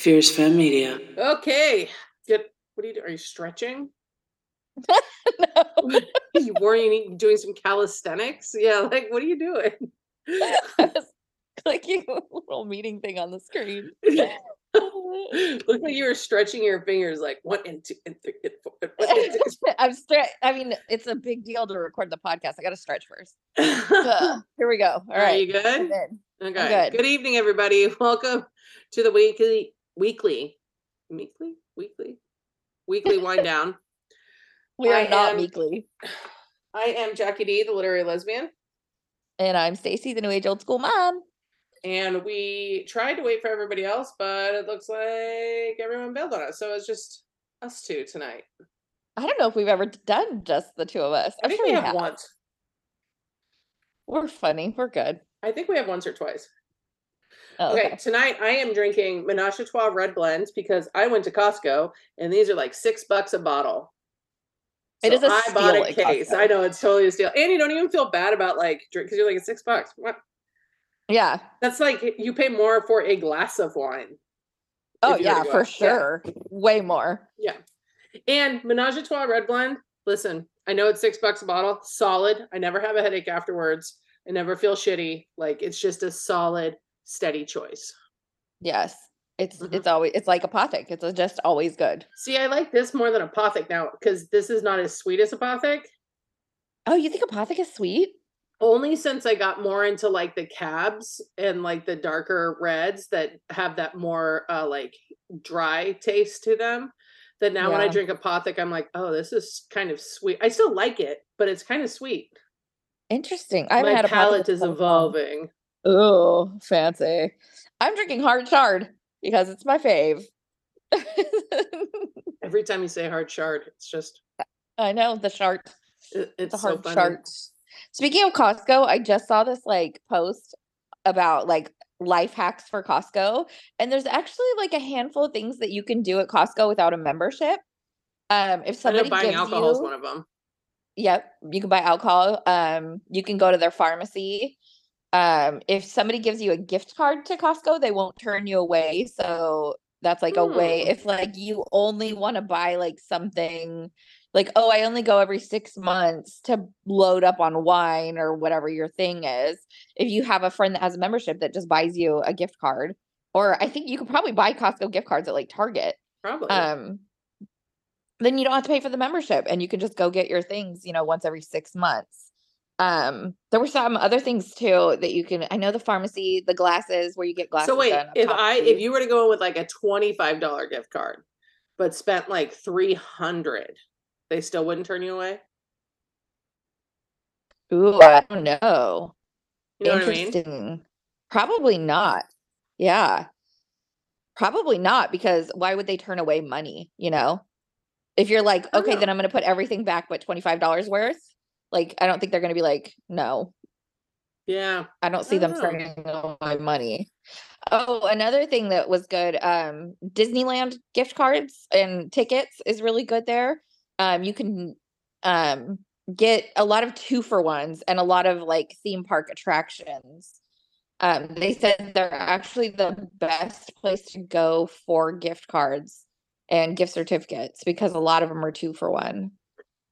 Fierce Femme Media. Okay. Get what are you doing? Are you stretching? no. you were you doing some calisthenics? Yeah, like what are you doing? I was clicking a little meeting thing on the screen. Looked like you were stretching your fingers like one and two and three and four. And one and two. I'm stre- I mean, it's a big deal to record the podcast. I got to stretch first. Ugh, Are Here we go. All right. you good? I'm in. Okay. good. Good evening, everybody. Welcome to the weekly, weekly, weekly, weekly, weekly wind down. We are I not am- meekly. I am Jackie D, the literary lesbian, And I'm Stacy, the new age old school mom. and we tried to wait for everybody else, but it looks like everyone bailed on us. So it's just us two tonight. I don't know if we've ever done just the two of us. I I'm think sure we we have once. We're funny. We're good. I think we have once or twice. Oh, Okay, okay. tonight I am drinking Menage a Trois red blends because I went to Costco and these are like six bucks a bottle. It is a I bought a case. Costco. I know it's totally a steal, and you don't even feel bad about like drink because you're like it's six bucks. What? Yeah. That's like you pay more for a glass of wine. Oh, if you were to yeah, for out. Yeah. sure. Way more. Yeah. And Menage a Trois red blend. Listen, I know it's six bucks a bottle. Solid. I never have a headache afterwards. I never feel shitty. Like it's just a solid, steady choice. Yes. It's Mhm. it's always it's like apothic. It's just always good. See, I like this more than Apothic now because this is not as sweet as Apothic. Oh, you think apothic is sweet? Only since I got more into like the cabs and like the darker reds that have that more uh like dry taste to them. That now when I Yeah. drink Apothic, I'm like, oh, this is kind of sweet. I still like it, but it's kind of sweet. Interesting. I haven't My had palate is evolving. Oh, fancy. I'm drinking hard chard because it's my fave. Every time you say hard shard, it's just I know the shark. it- it's the hard funny. shark. Speaking of Costco, I just saw this like post about like life hacks for Costco, and there's actually like a handful of things that you can do at Costco without a membership. Um, if somebody buying gives alcohol is you, one of them. Yep, you can buy alcohol. Um, you can go to their pharmacy. Um, if somebody gives you a gift card to Costco, they won't turn you away. So that's like a way. Hmm. If like you only want to buy like something, like oh, I only go every six months to load up on wine or whatever your thing is. If you have a friend that has a membership that just buys you a gift card, or I think you could probably buy Costco gift cards at like Target Probably. um then you don't have to pay for the membership and you can just go get your things you know once every six months um there were some other things too that you can i know the pharmacy the glasses where you get glasses so wait, if I if you were to go in with like a twenty-five dollar gift card, but spent like three hundred, they still wouldn't turn you away. ooh i don't know You know what I mean? interesting probably not yeah probably not because why would they turn away money you know if you're like okay know. then i'm going to put everything back but $25 worth like i don't think they're going to be like no Yeah. I don't see I them don't know. turning away money. Oh, another thing that was good, um, Disneyland gift cards and tickets is really good there. Um, you can um get a lot of two for ones and a lot of like theme park attractions. Um, they said they're actually the best place to go for gift cards and gift certificates because a lot of them are two for one.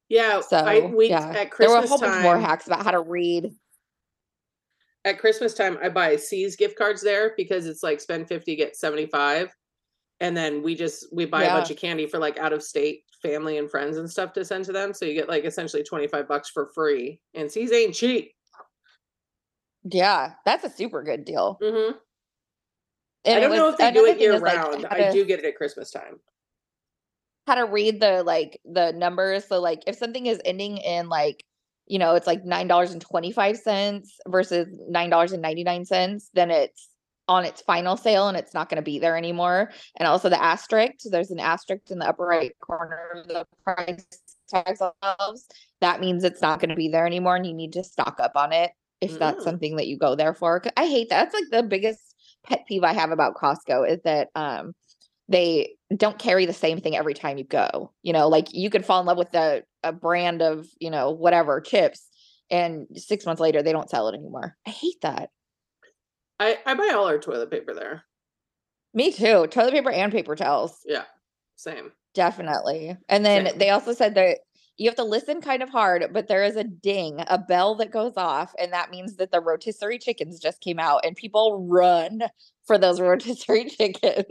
Yeah. So I we yeah, at there were a Christmas whole bunch more hacks about how to read. at Christmas time I buy See's gift cards there because it's like spend 50, get 75. And then we just we buy a bunch of candy for like out of state family and friends and stuff to send to them. So you get like essentially 25 bucks for free. And See's ain't cheap. Yeah, that's a super good deal. Mm-hmm. And I don't know if they do it year is, like, round. I do get it at Christmas time. How to read the like the numbers. So like if something is ending in like, you know, it's like nine dollars and twenty five cents versus nine dollars and ninety nine cents, then it's on its final sale and it's not going to be there anymore. And also the asterisk, there's an asterisk in the upper right corner of the price tags themselves. That means it's not going to be there anymore, and you need to stock up on it if that's Mm. something that you go there for. I hate that. That's like the biggest pet peeve I have about Costco is that um they don't carry the same thing every time you go. You know, like you could fall in love with a, a brand of, you know, whatever chips, and six months later they don't sell it anymore. I hate that. I, I buy all our toilet paper there. Me too. Toilet paper and paper towels. Yeah, same. Definitely. And then Same. they also said that you have to listen kind of hard, but there is a ding, a bell that goes off, and that means that the rotisserie chickens just came out and people run for those rotisserie chickens.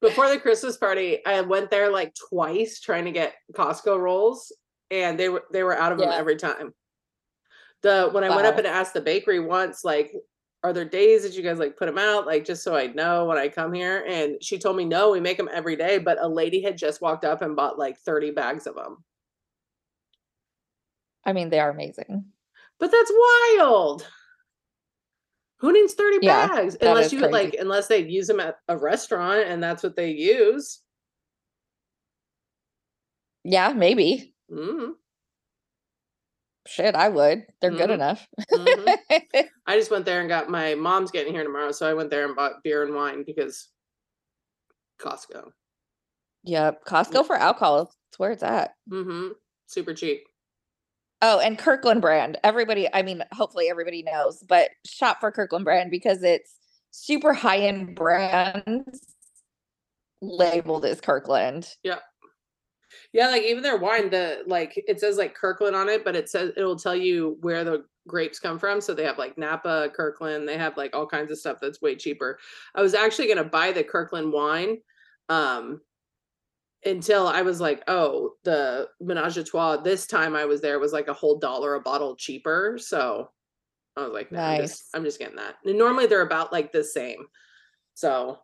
Before the Christmas party, I went there like twice trying to get Costco rolls, and they were they were out of them every time. The when I went up and asked the bakery once, like, are there days that you guys like put them out, like just so I know when I come here? And she told me no, we make them every day. But a lady had just walked up and bought like thirty bags of them. I mean, they are amazing. But that's wild. Who needs 30 Yeah, bags? Unless you crazy. like unless they use them at a restaurant and that's what they use. Yeah, maybe. Mm, Shit, I would. They're good Mhm. enough. mhm. I just went there and got my mom's getting here tomorrow, so I went there and bought beer and wine because Costco. yep. Costco for alcohol. It's where it's at. Mm-hmm. Super cheap. Oh, and Kirkland brand. Everybody, I mean, hopefully everybody knows, but shop for Kirkland brand because it's super high end brands labeled as Kirkland. Yeah, Yeah, like even their wine, the like it says like Kirkland on it, but it says it'll tell you where the grapes come from. So they have like Napa, Kirkland, they have like all kinds of stuff that's way cheaper. I was actually gonna buy the Kirkland wine um until I was like, oh, the menage a trois this time I was there was like a whole dollar a bottle cheaper. So I was like, no, I'm just Nice. I'm just getting that. And normally they're about like the same. So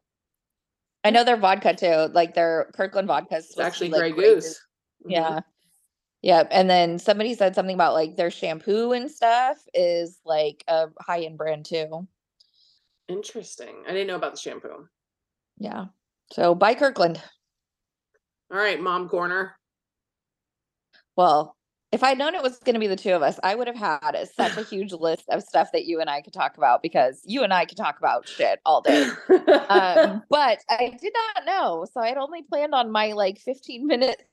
I know their vodka too. Like their Kirkland vodka is actually be, like, Grey Grey Goose. Mm-hmm. Yeah. Yep. And then somebody said something about like their shampoo and stuff is like a high end brand too. Interesting. I didn't know about the shampoo. Yeah. So buy Kirkland. All right, mom corner. Well, if I'd known it was going to be the two of us, I would have had such a huge list of stuff that you and I could talk about because you and I could talk about shit all day. Um, but I did not know. So I'd only planned on my like 15 minute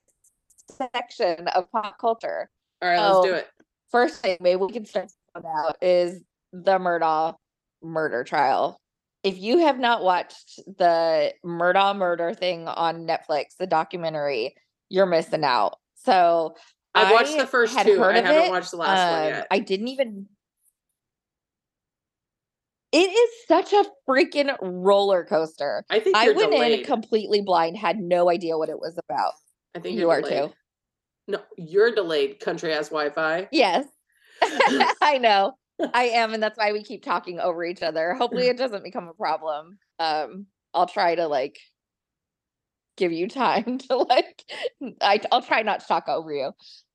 section of pop culture. All right, let's do it. First thing maybe we can start on out is the Murdaugh murder trial. If you have not watched the Murdaugh murder thing on Netflix, the documentary, you're missing out. So I've watched I the first two. I haven't it, watched the last one um, yet. I didn't even. It is such a freaking roller coaster. I think I went delayed. in completely blind, had no idea what it was about. I think You are delayed. too. No, you're delayed. Country has Wi-Fi. Yes. I know. I am, and that's why we keep talking over each other. Hopefully it doesn't become a problem. Um, I'll try to like give you time to like I I'll try not to talk over you.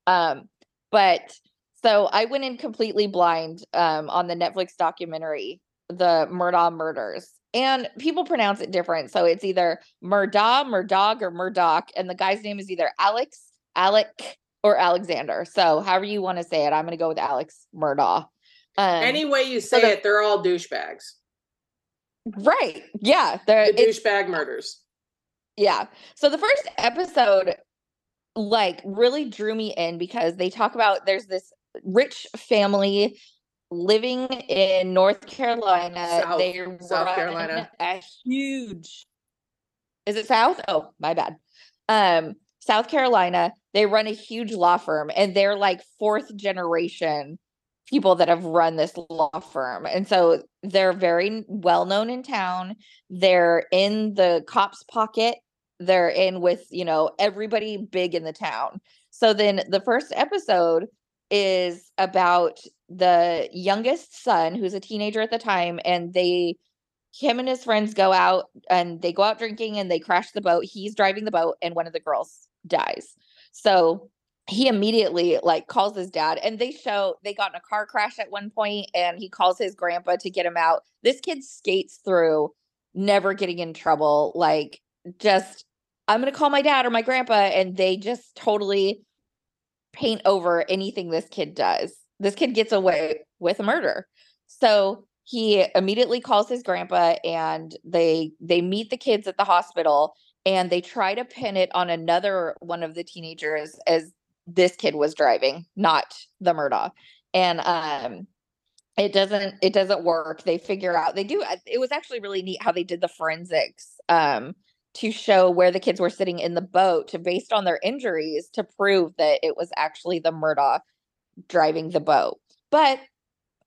Um, but so I went in completely blind um on the Netflix documentary, The Murdaugh Murders. And people pronounce it different. So it's either Murdaugh, Murdaugh, or Murdoch. And the guy's name is either Alex, Alec, or Alexander. So however you want to say it, I'm gonna go with Alex Murdaugh. Um, Any way you say the- it, they're all douchebags. right. Yeah. They're The douchebag murders. Yeah. So the first episode like really drew me in because they talk about there's this rich family living in North Carolina. South- they South Carolina. A huge Is it South? Oh, my bad. Um South Carolina, they run a huge law firm and they're like fourth generation people that have run this law firm. And so they're very well known in town. They're in the cops pocket. They're in with, you know, everybody big in the town. So then the first episode is about the youngest son who's a teenager at the time and they him and his friends go out and they go out drinking and they crash the boat. He's driving the boat and one of the girls dies. So he immediately like calls his dad and they show they got in a car crash at one point and he calls his grandpa to get him out. This kid skates through never getting in trouble like just I'm going to call my dad or my grandpa and they just totally paint over anything this kid does. This kid gets away with a murder. So he immediately calls his grandpa and they they meet the kids at the hospital and they try to pin it on another one of the teenagers as this kid was driving, not the Murdaugh. And um it doesn't it doesn't work. They figure out they do it was actually really neat how they did the forensics um to show where the kids were sitting in the boat to based on their injuries to prove that it was actually the Murdaugh driving the boat. But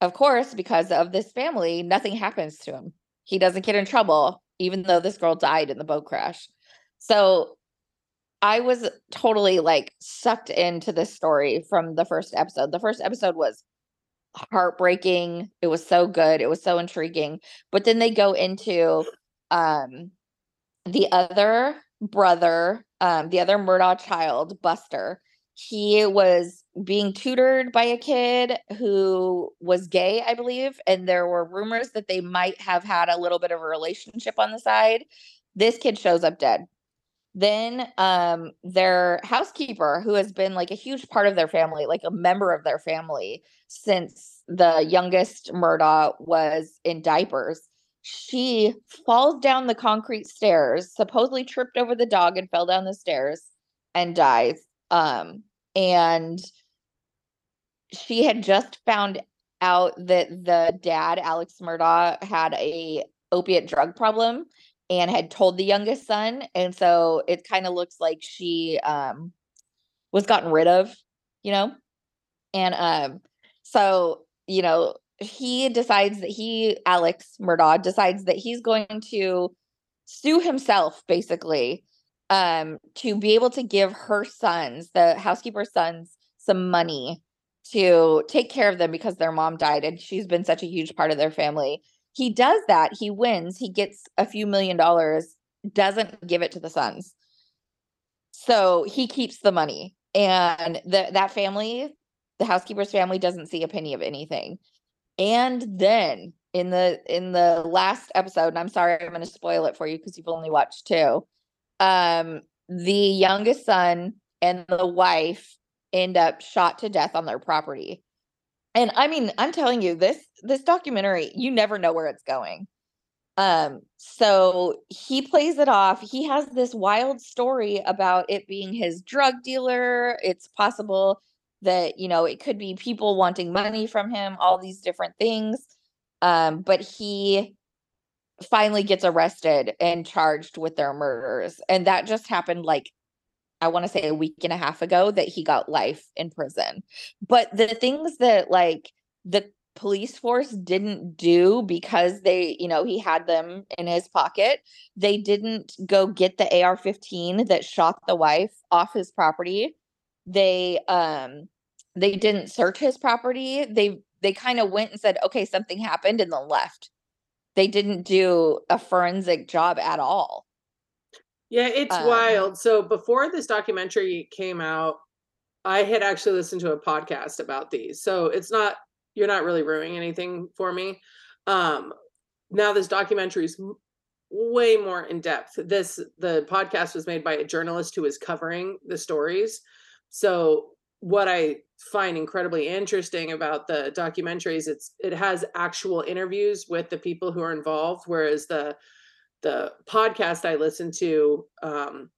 of course because of this family nothing happens to him. He doesn't get in trouble even though this girl died in the boat crash. So i was totally like sucked into this story from the first episode the first episode was heartbreaking. It was so good. It was so intriguing. But then they go into um the other brother, um, the other Murdaugh child, Buster. He was being tutored by a kid who was gay, I believe, and there were rumors that they might have had a little bit of a relationship on the side. This kid shows up dead. Then um their housekeeper who has been like a huge part of their family, like a member of their family since the youngest Murdaugh was in diapers. She falls down the concrete stairs, supposedly tripped over the dog and fell down the stairs and dies. Um and she had just found out that the dad Alex Murdaugh had a opiate drug problem and had told the youngest son and so it kind of looks like she um was gotten rid of you know? And um so you know he decides that he alex murdaugh decides that he's going to sue himself basically um to be able to give her sons the housekeeper's sons some money to take care of them because their mom died and she's been such a huge part of their family he does that. He wins. He gets a few million dollars, doesn't give it to the sons. So he keeps the money. And the, that family, the housekeeper's family, doesn't see a penny of anything. And then in the in the last episode, and I'm sorry, I'm going to spoil it for you because you've only watched two. Um, the youngest son and the wife end up shot to death on their property and I mean, I'm telling you, this this documentary, you never know where it's going. Um, so he plays it off. He has this wild story about it being his drug dealer. It's possible that, you know, it could be people wanting money from him, all these different things. Um, but he finally gets arrested and charged with their murders. And that just happened like I want to say a week and a half ago that he got life in prison. But the things that like the police force didn't do because they, you know, he had them in his pocket, they didn't go get the AR-15 that shot the wife off his property. They um they didn't search his property. They they kind of went and said, "Okay, something happened," and then left. They didn't do a forensic job at all. Yeah, it's um, wild. So before this documentary came out, I had actually listened to a podcast about these. So it's not you're not really ruining anything for me. Um now this documentary is way more in depth. This the podcast was made by a journalist who is covering the stories. So what I find incredibly interesting about the documentaries it's it has actual interviews with the people who are involved whereas the the podcast I listened to, um,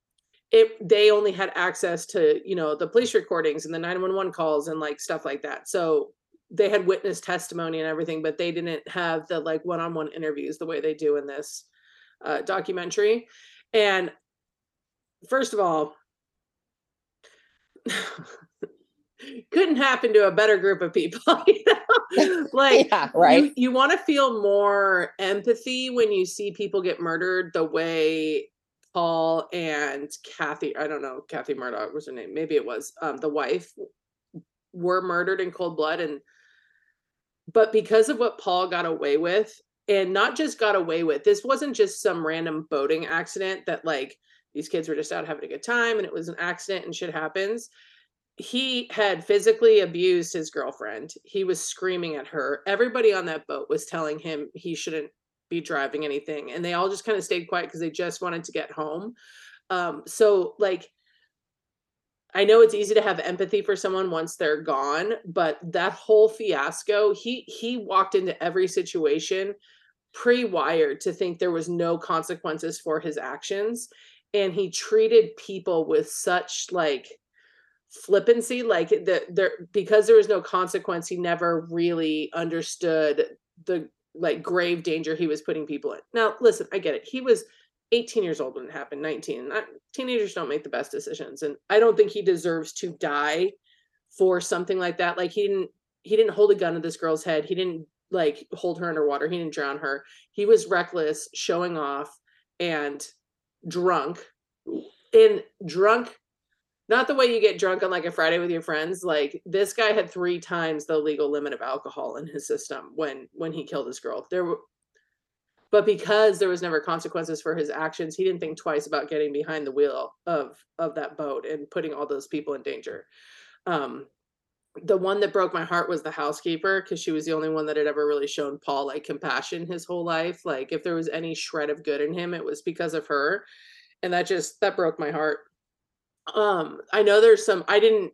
it they only had access to you know the police recordings and the 911 calls and like stuff like that. So they had witness testimony and everything, but they didn't have the like one-on-one interviews the way they do in this uh, documentary. And first of all, couldn't happen to a better group of people. Like yeah, right. you, you want to feel more empathy when you see people get murdered the way Paul and Kathy, I don't know, Kathy Murdaugh was her name. Maybe it was um, the wife were murdered in cold blood. And but because of what Paul got away with, and not just got away with, this wasn't just some random boating accident that like these kids were just out having a good time and it was an accident and shit happens he had physically abused his girlfriend. He was screaming at her. Everybody on that boat was telling him he shouldn't be driving anything. And they all just kind of stayed quiet because they just wanted to get home. Um, so, like, I know it's easy to have empathy for someone once they're gone, but that whole fiasco, he he walked into every situation pre-wired to think there was no consequences for his actions and he treated people with such like flippancy like the there because there was no consequence he never really understood the like grave danger he was putting people in. Now listen i get it. He was 18 years old when it happened 19 Not, teenagers don't make the best decisions and i don't think he deserves to die for something like that. Like he didn't he didn't hold a gun to this girl's head. He didn't like hold her underwater. He didn't drown her. He was reckless showing off and drunk. And drunk not the way you get drunk on like a Friday with your friends. Like this guy had three times the legal limit of alcohol in his system when when he killed this girl. There but because there was never consequences for his actions, he didn't think twice about getting behind the wheel of of that boat and putting all those people in danger. Um the one that broke my heart was the housekeeper because she was the only one that had ever really shown Paul like compassion his whole life. Like if there was any shred of good in him, it was because of her. And that just that broke my heart um, I know there's some I didn't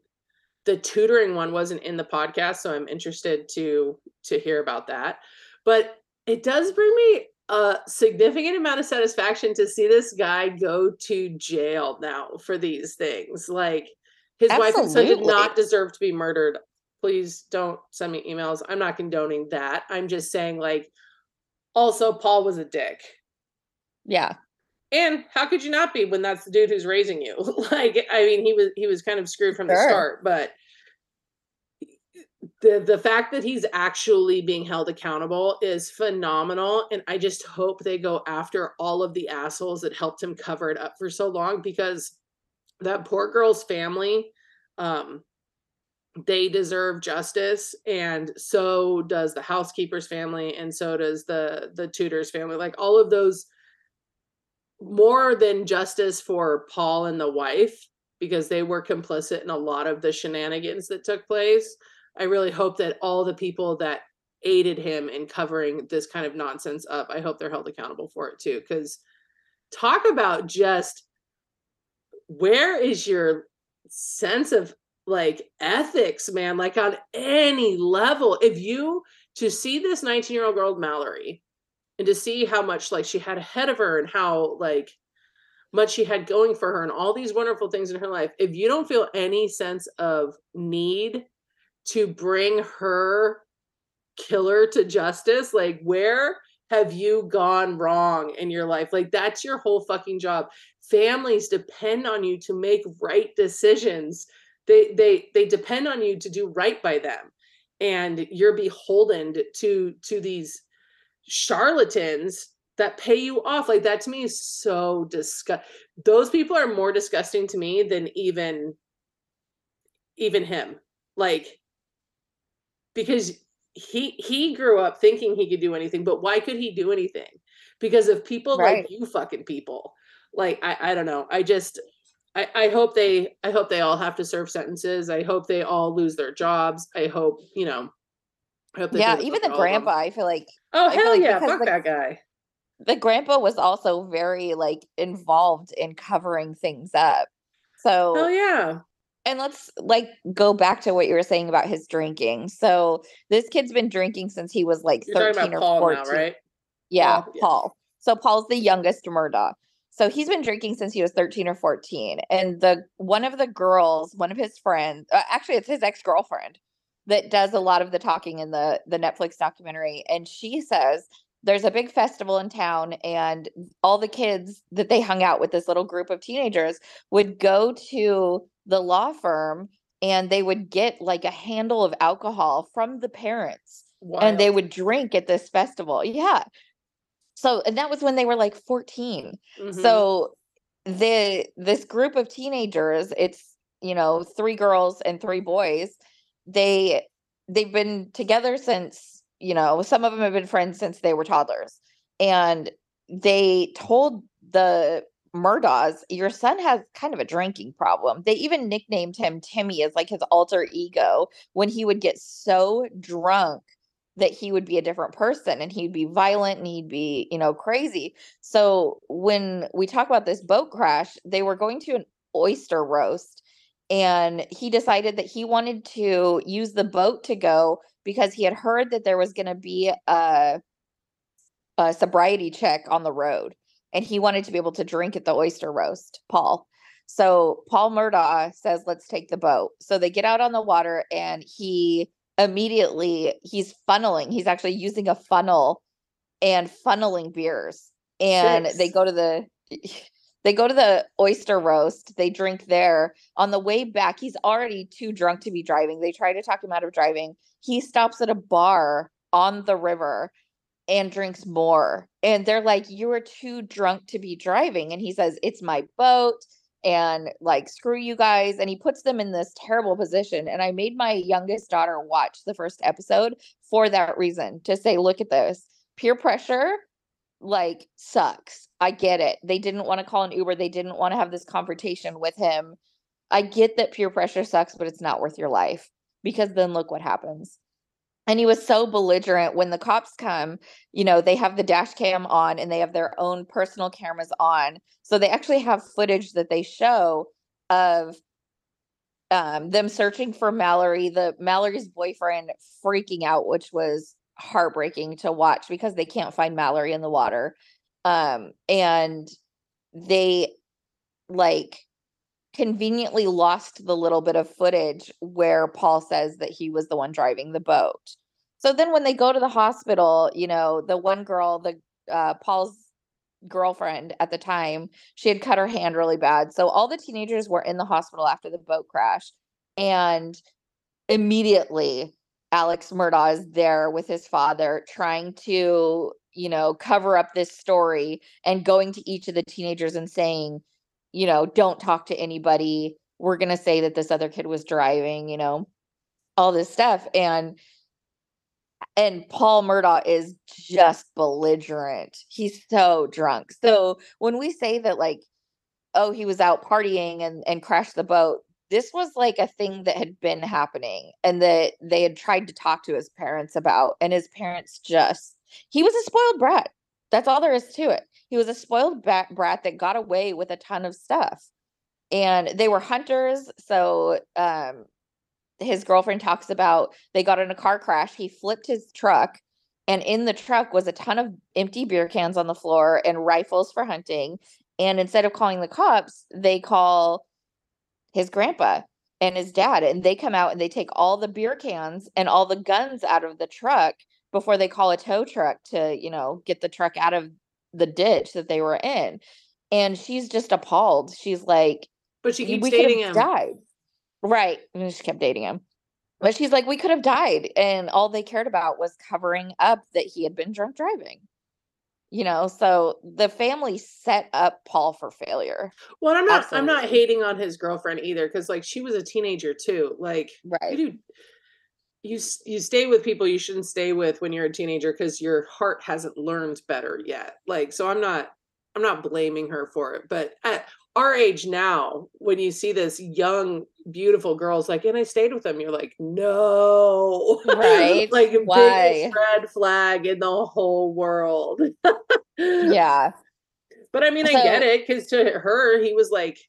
the tutoring one wasn't in the podcast, so I'm interested to to hear about that. But it does bring me a significant amount of satisfaction to see this guy go to jail now for these things. Like his Absolutely. wife and son did not deserve to be murdered. Please don't send me emails. I'm not condoning that. I'm just saying, like, also, Paul was a dick. Yeah. And how could you not be when that's the dude who's raising you? like, I mean, he was he was kind of screwed from sure. the start, but the the fact that he's actually being held accountable is phenomenal and i just hope they go after all of the assholes that helped him cover it up for so long because that poor girl's family um they deserve justice and so does the housekeeper's family and so does the the tutor's family like all of those more than justice for Paul and the wife because they were complicit in a lot of the shenanigans that took place. I really hope that all the people that aided him in covering this kind of nonsense up, I hope they're held accountable for it too. Because talk about just where is your sense of like ethics, man? Like on any level, if you to see this 19 year old girl, Mallory, and to see how much like she had ahead of her and how like much she had going for her and all these wonderful things in her life. If you don't feel any sense of need to bring her killer to justice like where have you gone wrong in your life? Like that's your whole fucking job. Families depend on you to make right decisions. They they they depend on you to do right by them. And you're beholden to to these charlatans that pay you off. Like that to me is so disgust. Those people are more disgusting to me than even even him. Like because he he grew up thinking he could do anything, but why could he do anything? Because of people right. like you fucking people. Like I I don't know. I just I, I hope they I hope they all have to serve sentences. I hope they all lose their jobs. I hope, you know, I hope yeah, even the grandpa, I feel like. Oh hell like yeah! Fuck the, that guy. The grandpa was also very like involved in covering things up. So. Oh yeah. And let's like go back to what you were saying about his drinking. So this kid's been drinking since he was like You're thirteen or Paul fourteen. Now, right? Yeah, Paul, Paul. So Paul's the youngest Murdaugh. So he's been drinking since he was 13 or 14. And the one of the girls, one of his friends, uh, actually it's his ex-girlfriend, that does a lot of the talking in the the Netflix documentary and she says there's a big festival in town and all the kids that they hung out with this little group of teenagers would go to the law firm and they would get like a handle of alcohol from the parents Wild. and they would drink at this festival yeah so and that was when they were like 14 mm-hmm. so the this group of teenagers it's you know three girls and three boys they they've been together since you know some of them have been friends since they were toddlers and they told the Murdaughs, your son has kind of a drinking problem. They even nicknamed him Timmy as like his alter ego when he would get so drunk that he would be a different person and he'd be violent and he'd be, you know, crazy. So when we talk about this boat crash, they were going to an oyster roast and he decided that he wanted to use the boat to go because he had heard that there was going to be a, a sobriety check on the road and he wanted to be able to drink at the oyster roast paul So Paul Murdaugh says, let's take the boat. So they get out on the water and he immediately he's funneling. He's actually using a funnel and funneling beers. And Chicks. they go to the they go to the oyster roast. They drink there. On the way back, he's already too drunk to be driving. They try to talk him out of driving. He stops at a bar on the river and drinks more. And they're like, You are too drunk to be driving. And he says, It's my boat. And like, screw you guys. And he puts them in this terrible position. And I made my youngest daughter watch the first episode for that reason to say, Look at this peer pressure like sucks. I get it. They didn't want to call an Uber. They didn't want to have this confrontation with him. I get that peer pressure sucks, but it's not worth your life because then look what happens. And he was so belligerent when the cops come, you know, they have the dash cam on and they have their own personal cameras on. So they actually have footage that they show of um, them searching for Mallory, the Mallory's boyfriend freaking out, which was heartbreaking to watch because they can't find Mallory in the water. Um, and they like conveniently lost the little bit of footage where Paul says that he was the one driving the boat. So then when they go to the hospital, you know, the one girl, the uh, Paul's girlfriend at the time, she had cut her hand really bad. So all the teenagers were in the hospital after the boat crash and immediately Alex Murdaugh is there with his father trying to, you know, cover up this story and going to each of the teenagers and saying, you know, don't talk to anybody. We're going to say that this other kid was driving, you know, all this stuff. And, and Paul Murdaugh is just belligerent. He's so drunk. So when we say that, like, oh, he was out partying and, and crashed the boat, this was like a thing that had been happening and that they had tried to talk to his parents about and his parents just he was a spoiled brat. That's all there is to it. He was a spoiled brat, brat that got away with a ton of stuff. And they were hunters so um his girlfriend talks about they got in a car crash he flipped his truck and in the truck was a ton of empty beer cans on the floor and rifles for hunting. And instead of calling the cops they call his grandpa and his dad and they come out and they take all the beer cans and all the guns out of the truck before they call a tow truck to you know get the truck out of the ditch that they were in. And she's just appalled. She's like But she keeps dating him. died. Right. And she kept dating him. But she's like we could have died. And all they cared about was covering up that he had been drunk driving you know so the family set up paul for failure Well, I'm not. I'm not hating on his girlfriend either, because like she was a teenager too. Like right you do, you you stay with people you shouldn't stay with when you're a teenager because your heart hasn't learned better yet. Like so, I'm not. I'm not blaming her for it, but at our age now, when you see this young, beautiful girls like, and I stayed with them, you're like, no, Right? like Why? biggest red flag in the whole world. yeah But I mean, I get it because to her, he was like,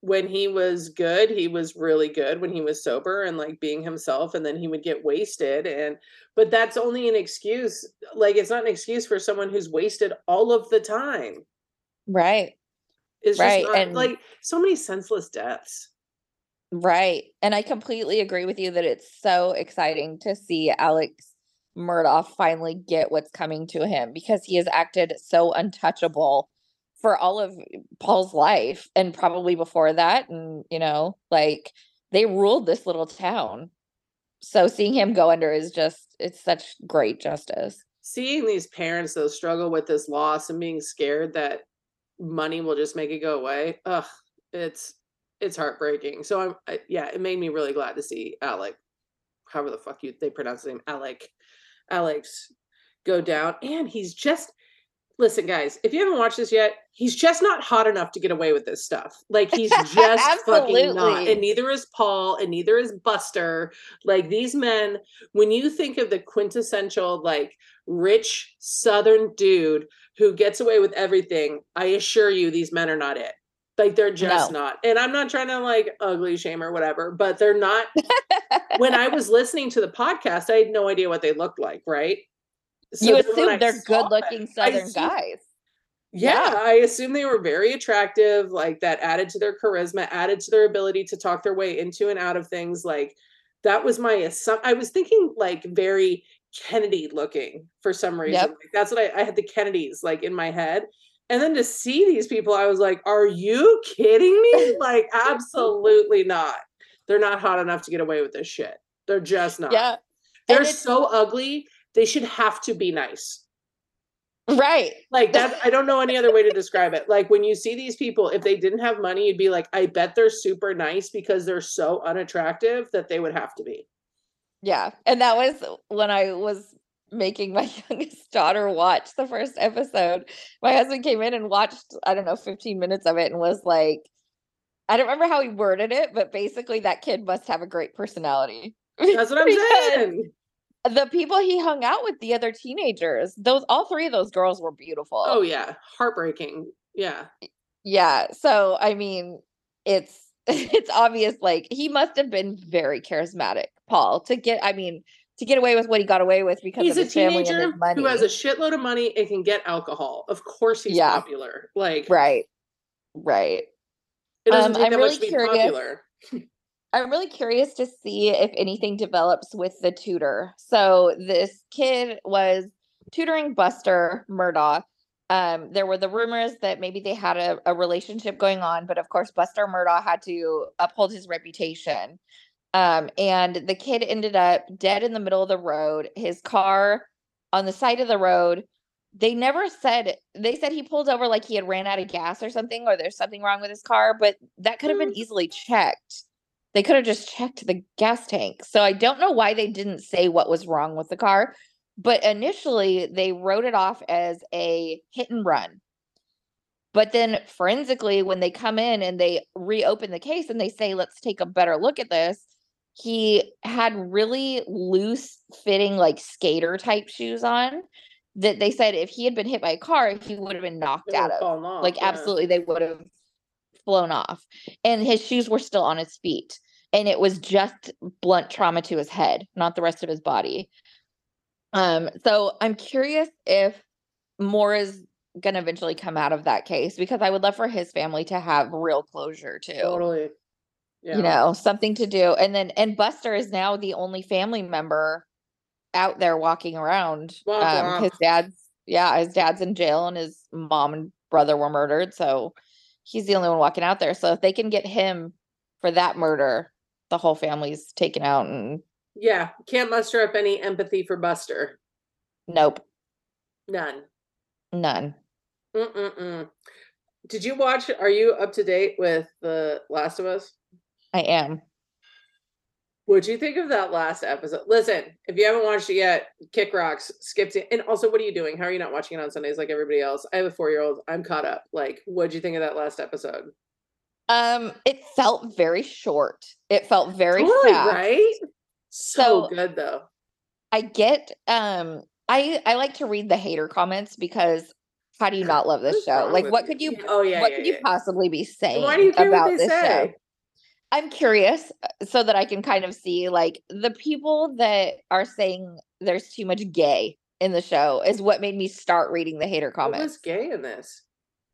when he was good, he was really good when he was sober and like being himself, and then he would get wasted. And but that's only an excuse. Like, it's not an excuse for someone who's wasted all of the time. right It's Right, just not, and- like so many senseless deaths. Right. And I completely agree with you that it's so exciting to see Alex Murdaugh finally get what's coming to him because he has acted so untouchable for all of Paul's life and probably before that. And, you know, like they ruled this little town. So seeing him go under is just, it's such great justice. Seeing these parents though struggle with this loss and being scared that money will just make it go away. Ugh, it's it's heartbreaking. So I'm I, yeah, it made me really glad to see Alec, however the fuck you they pronounce his name, Alec, Alex, go down. And he's just listen, guys, if you haven't watched this yet, he's just not hot enough to get away with this stuff. Like he's just fucking not. And neither is Paul, and neither is Buster. Like these men, when you think of the quintessential like rich southern dude who gets away with everything, I assure you these men are not it. Like they're just No. not. And I'm not trying to like ugly shame or whatever, but they're not when I was listening to the podcast, I had no idea what they looked like, right? You when I assume they're good looking Southern guys. Yeah, Yeah. I assume they were very attractive, like, that added to their charisma, added to their ability to talk their way into and out of things, like, that was my assup I was thinking, like, very Kennedy looking for some reason, Yep. like, that's what I I had the Kennedys, like, in my head, and then to see these people, I was like, "Are you kidding me?" Like, absolutely not. They're not hot enough to get away with this shit. They're just not. Yeah. They're so ugly, they should have to be nice. Right. Like, that I don't know any other way to describe it. Like, when you see these people, if they didn't have money, you'd be like, "I bet they're super nice because they're so unattractive that they would have to be." Yeah, and that was when I was making my youngest daughter watch the first episode. My husband came in and watched, I don't know, 15 minutes of it and was like I don't remember how he worded it, but basically that kid must have a great personality. That's what I'm saying. The people he hung out with, the other teenagers, those all 3 of those girls were beautiful. Oh, yeah. Heartbreaking. Yeah. Yeah, so I mean, it's it's obvious like he must have been very charismatic, Paul, to get I mean, to get away with what he got away with because He's of a his family and teenager who has a shitload of money and can get alcohol. Of course he's Yeah. popular. Like, Right. Right. it doesn't Um, take I'm that really much to be curious popular. I'm really curious to see if anything develops with the tutor. So this kid was tutoring Buster Murdaugh. Um, there were the rumors that maybe they had a, a relationship going on, but of course Buster Murdaugh had to uphold his reputation. Um, and the kid ended up dead in the middle of the road. His car on the side of the road. They never said they said he pulled over like he had ran out of gas or something, or there's something wrong with his car, but that could have been Mm. easily checked. They could have just checked the gas tank. So I don't know why they didn't say what was wrong with the car, but initially they wrote it off as a hit and run. But then forensically, when they come in and they reopen the case and they say, let's take a better look at this, he had really loose fitting, like skater type shoes on that they said if he had been hit by a car, he would have been knocked out of. off, Like, yeah. absolutely, they would have flown off. And his shoes were still on his feet. And it was just blunt trauma to his head, not the rest of his body. Um, so I'm curious if more is going to eventually come out of that case because I would love for his family to have real closure too. Totally. Yeah. You know, something to do. And then and Buster is now the only family member out there walking around. Womp Um his dad's yeah, his dad's in jail and his mom and brother were murdered, so he's the only one walking out there. So if they can get him for that murder, the whole family's taken out and Yeah. Can't muster up any empathy for Buster. nope, None. none. Mm-mm-mm. Did you watch? Are you up to date with The Last of Us? I am. What'd you think of that last episode? Listen, if you haven't watched it yet, kick rocks, skip it. And also, what are you doing? How are you not watching it on Sundays like everybody else? I have a four year old. I'm caught up. Like, what'd you think of that last episode? Um, it felt very short. It felt very Totally fast. right. So, So- good though. I get um I I like to read the hater comments because how do you not love this show? Like what could you Yeah, Oh yeah. what yeah, could yeah. you possibly be saying Why do you care about what they this show? I'm curious uh, so that I can kind of see like the people that are saying there's too much gay in the show is what made me start reading the hater comments. was gay in this?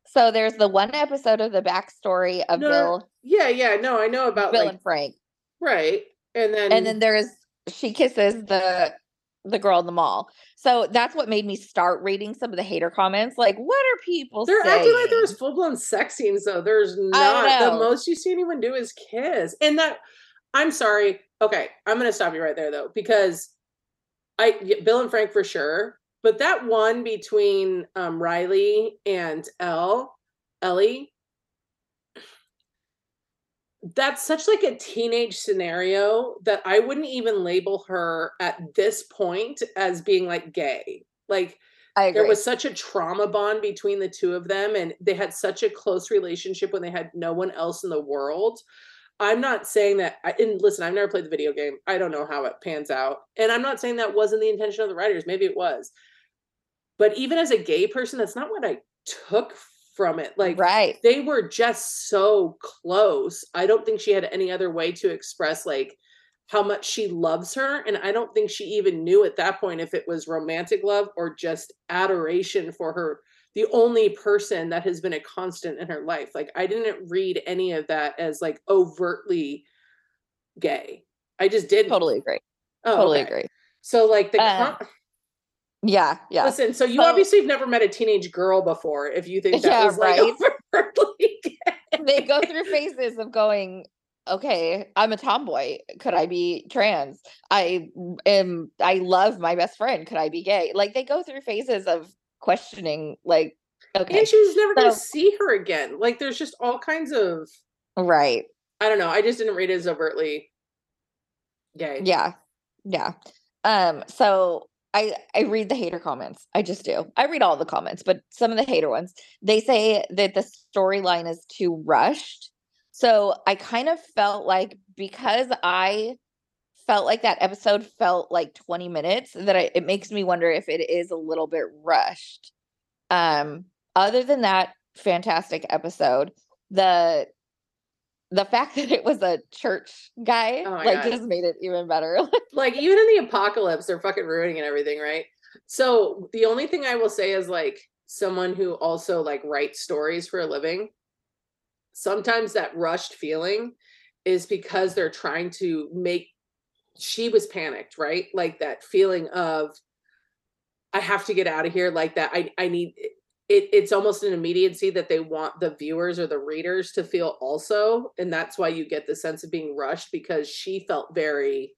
So there's the one episode of the backstory of No, Bill Yeah, yeah. No, I know about Bill like and Frank. right, and then and then there's she kisses the the girl in the mall. So that's what made me start reading some of the hater comments. Like, what are people saying? They're saying? acting like there was full blown sex scenes though. There's not. The most you see anyone do is kiss. And that I'm sorry. Okay, I'm gonna stop you right there though, because I Bill and Frank for sure. But that one between um Riley and Elle, Ellie, that's such like a teenage scenario that I wouldn't even label her at this point as being like gay. Like I agree. there was such a trauma bond between the two of them and they had such a close relationship when they had no one else in the world. I'm not saying that I, and listen i've never played the video game. I don't know how it pans out. And i'm not saying that wasn't the intention of the writers. Maybe it was. But even as a gay person that's not what i took from it like right. they were just so close i don't think she had any other way to express like how much she loves her and i don't think she even knew at that point if it was romantic love or just adoration for her the only person that has been a constant in her life. Like I didn't read any of that as like overtly gay. I just didn't. Totally agree. Oh, totally okay. agree. So like the Uh, con- Yeah, yeah. listen, so you So- obviously have never met a teenage girl before if you think that Yeah, was like right. overtly gay. they go through phases of going okay i'm a tomboy could i be trans i am i love my best friend could i be gay like they go through phases of questioning like okay And she was never gonna see her again. Like there's just all kinds of right I don't know. I just didn't read it as overtly gay. yeah yeah um so i i read the hater comments i just do i read all the comments but some of the hater ones they say that the storyline is too rushed so i kind of felt like because i felt like that episode felt like 20 minutes that I, it makes me wonder if it is a little bit rushed. Um other than that fantastic episode the the fact that it was a church guy Oh like God. just made it even better Like even in the apocalypse, they're fucking ruining and everything, right? So the only thing I will say is like someone who also like writes stories for a living, sometimes that rushed feeling is because they're trying to make she was panicked, right? Like that feeling of I have to get out of here like that. I I need it it's almost an immediacy that they want the viewers or the readers to feel also and that's why you get the sense of being rushed because she felt very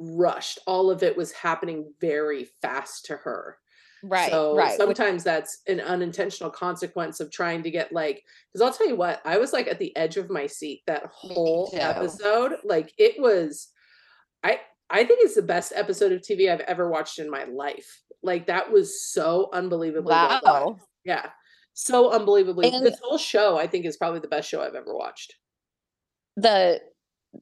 rushed. All of it was happening very fast to her. Right so right which- sometimes that's an unintentional consequence of trying to get like because i'll tell you what i was like at the edge of my seat that whole episode. Like it was i i think it's the best episode of tv i've ever watched in my life like that was so unbelievably well done. wow yeah so unbelievably And- this whole show i think is probably the best show i've ever watched the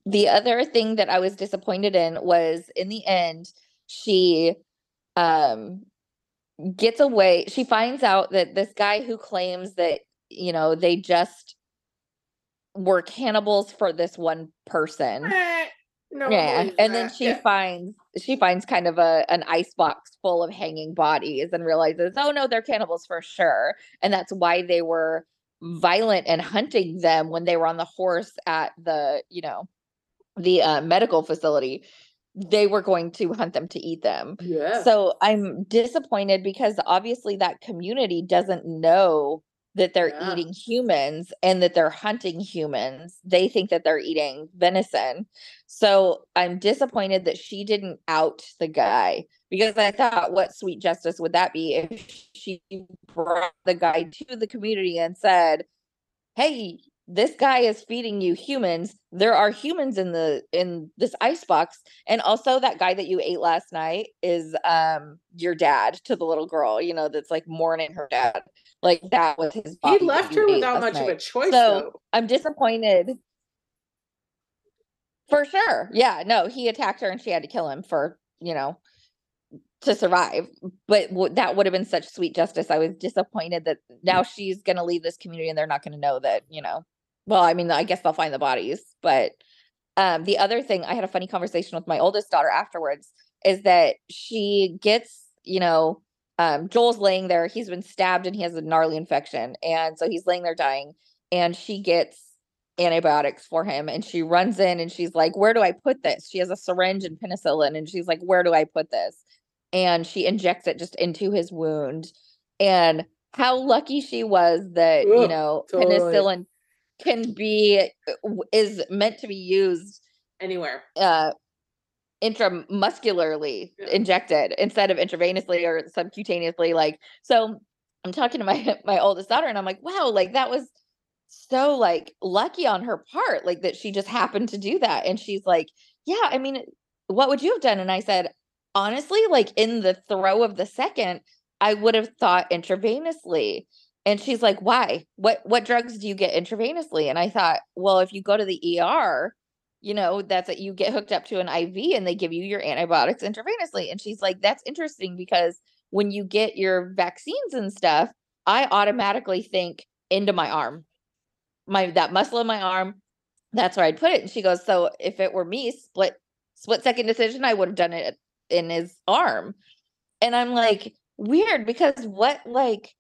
the other thing that I was disappointed in was in the end she um gets away she finds out that this guy who claims that you know they just were cannibals for this one person Eh, no yeah believes and then she Yeah. finds she finds kind of a an ice box full of hanging bodies and realizes oh no they're cannibals for sure. And that's why they were violent and hunting them when they were on the horse at the you know the uh, medical facility. They were going to hunt them to eat them. Yeah. So i'm disappointed because obviously that community doesn't know that they're Yeah. eating humans and that they're hunting humans they think that they're eating venison. So i'm disappointed that she didn't out the guy because i thought what sweet justice would that be if she brought the guy to the community and said hey this guy is feeding you humans. There are humans in the in this ice box and also that guy that you ate last night is um your dad to the little girl you know that's like mourning her dad like that was his he left her without much of a choice So, though. I'm disappointed. For sure. Yeah no he attacked her and she had to kill him for you know to survive. But w- that would have been such sweet justice. I was disappointed that now she's going to leave this community and they're not going to know that you know well i mean i guess they'll find the bodies. But um the other thing i had a funny conversation with my oldest daughter afterwards is that she gets you know um joel's laying there he's been stabbed and he has a gnarly infection and so he's laying there dying and she gets antibiotics for him and she runs in and she's like where do i put this? She has a syringe and penicillin and she's like where do i put this? And she injects it just into his wound and how lucky she was that you know totally. penicillin can be uh, is meant to be used anywhere. uh intramuscularly Yeah. injected instead of intravenously or subcutaneously like so i'm talking to my my oldest daughter and i'm like wow like that was so like lucky on her part like that she just happened to do that. And she's like yeah i mean what would you have done? And i said honestly like in the throw of the second i would have thought intravenously. And she's like why? What what drugs do you get intravenously? And i thought well if you go to the er you know that's that you get hooked up to an iv and they give you your antibiotics intravenously. And she's like that's interesting because when you get your vaccines and stuff i automatically think into my arm my that muscle in my arm. That's where i'd put it. And she goes so if it were me split split second decision i would have done it in his arm. And i'm like weird because what like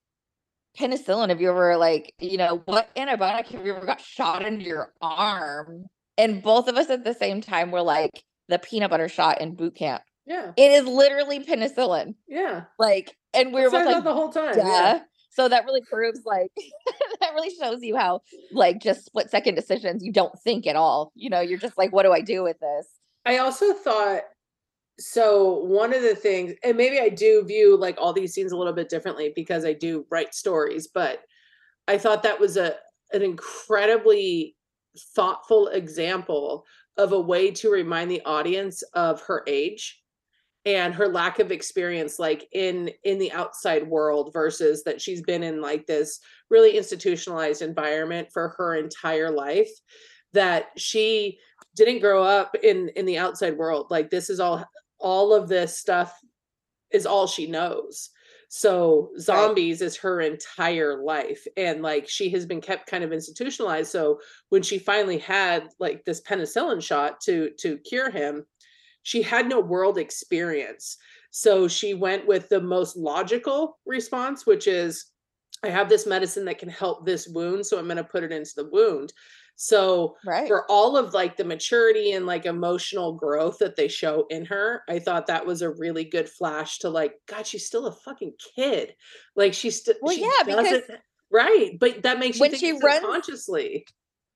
penicillin have you ever like, you know, what antibiotic have you ever got shot into your arm? And both of us at the same time were like, the peanut butter shot in boot camp. Yeah. It is literally penicillin. Yeah. Like, and we were both like, the whole time. duh. Yeah. So that really proves like that really shows you how like just split second decisions you don't think at all. You know, you're just like, what do I do with this? I also thought so one of the things and maybe I do view like all these scenes a little bit differently because I do write stories, but I thought that was a an incredibly thoughtful example of a way to remind the audience of her age and her lack of experience like in in the outside world versus that she's been in like this really institutionalized environment for her entire life that she didn't grow up in in the outside world. Like this is all all of this stuff is all she knows so zombies is her entire life and like she has been kept kind of institutionalized so when she finally had like this penicillin shot to to cure him she had no world experience. So she went with the most logical response which is i have this medicine that can help this wound so i'm going to put it into the wound so Right. for all of like the maturity and like emotional growth that they show in her i thought that was a really good flash to like god she's still a fucking kid like she's still Well, she yeah, because right but that makes you when think she runs- subconsciously